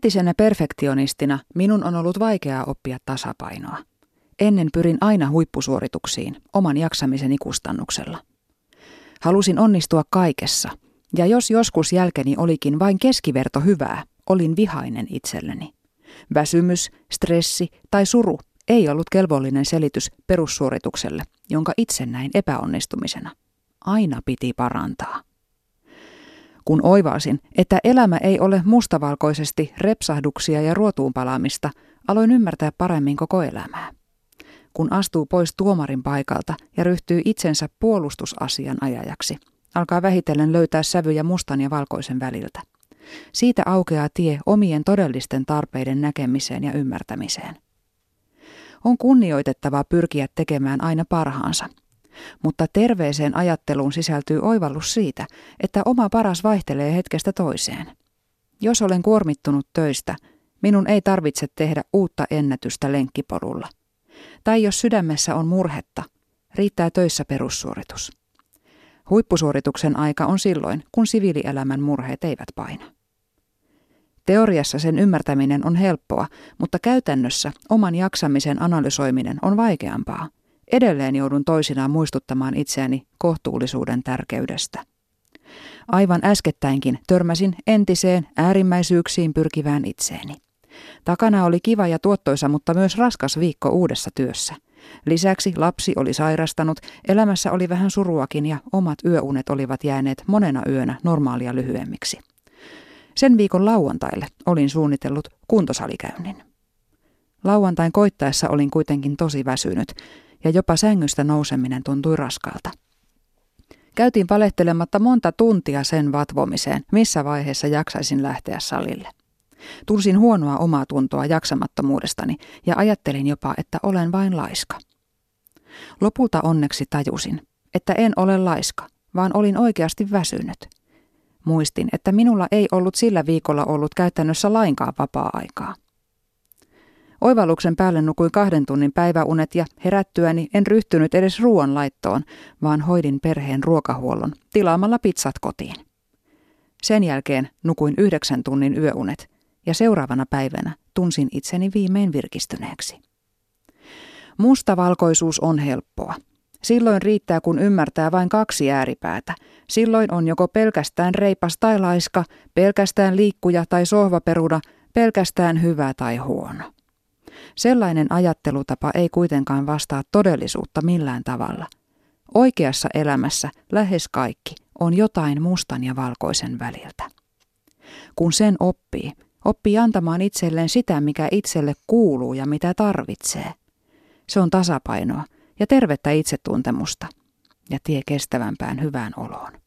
Entisenä perfektionistina minun on ollut vaikeaa oppia tasapainoa. Ennen pyrin aina huippusuorituksiin oman jaksamiseni kustannuksella. Halusin onnistua kaikessa, ja jos joskus jälkeni olikin vain keskiverto hyvää, olin vihainen itselleni. Väsymys, stressi tai suru ei ollut kelvollinen selitys perussuoritukselle, jonka itse näin epäonnistumisena. Aina piti parantaa. Kun oivasin, että elämä ei ole mustavalkoisesti repsahduksia ja ruotuun palaamista, aloin ymmärtää paremmin koko elämää. Kun astuu pois tuomarin paikalta ja ryhtyy itsensä puolustusasian ajajaksi, alkaa vähitellen löytää sävyjä mustan ja valkoisen väliltä. Siitä aukeaa tie omien todellisten tarpeiden näkemiseen ja ymmärtämiseen. On kunnioitettavaa pyrkiä tekemään aina parhaansa – mutta terveeseen ajatteluun sisältyy oivallus siitä, että oma paras vaihtelee hetkestä toiseen. Jos olen kuormittunut töistä, minun ei tarvitse tehdä uutta ennätystä lenkkipolulla. Tai jos sydämessä on murhetta, riittää töissä perussuoritus. Huippusuorituksen aika on silloin, kun siviilielämän murheet eivät paina. Teoriassa sen ymmärtäminen on helppoa, mutta käytännössä oman jaksamisen analysoiminen on vaikeampaa – Edelleen joudun toisinaan muistuttamaan itseäni kohtuullisuuden tärkeydestä. Aivan äskettäinkin törmäsin entiseen äärimmäisyyksiin pyrkivään itseeni. Takana oli kiva ja tuottoisa, mutta myös raskas viikko uudessa työssä. Lisäksi lapsi oli sairastanut, elämässä oli vähän suruakin ja omat yöunet olivat jääneet monena yönä normaalia lyhyemmiksi. Sen viikon lauantaille olin suunnitellut kuntosalikäynnin. Lauantain koittaessa olin kuitenkin tosi väsynyt ja jopa sängystä nouseminen tuntui raskalta. Käytiin valehtelematta monta tuntia sen vatvomiseen, missä vaiheessa jaksaisin lähteä salille. Tunsin huonoa omaa tuntoa jaksamattomuudestani ja ajattelin jopa, että olen vain laiska. Lopulta onneksi tajusin, että en ole laiska, vaan olin oikeasti väsynyt. Muistin, että minulla ei ollut sillä viikolla ollut käytännössä lainkaan vapaa-aikaa. Oivalluksen päälle nukuin kahden tunnin päiväunet ja herättyäni en ryhtynyt edes ruoan laittoon, vaan hoidin perheen ruokahuollon tilaamalla pizzat kotiin. Sen jälkeen nukuin yhdeksän tunnin yöunet ja seuraavana päivänä tunsin itseni viimein virkistyneeksi. Mustavalkoisuus on helppoa. Silloin riittää, kun ymmärtää vain kaksi ääripäätä. Silloin on joko pelkästään reipas tai laiska, pelkästään liikkuja tai sohvaperuda, pelkästään hyvä tai huono. Sellainen ajattelutapa ei kuitenkaan vastaa todellisuutta millään tavalla. Oikeassa elämässä lähes kaikki on jotain mustan ja valkoisen väliltä. Kun sen oppii, oppii antamaan itselleen sitä, mikä itselle kuuluu ja mitä tarvitsee. Se on tasapainoa ja tervettä itsetuntemusta ja tie kestävämpään hyvään oloon.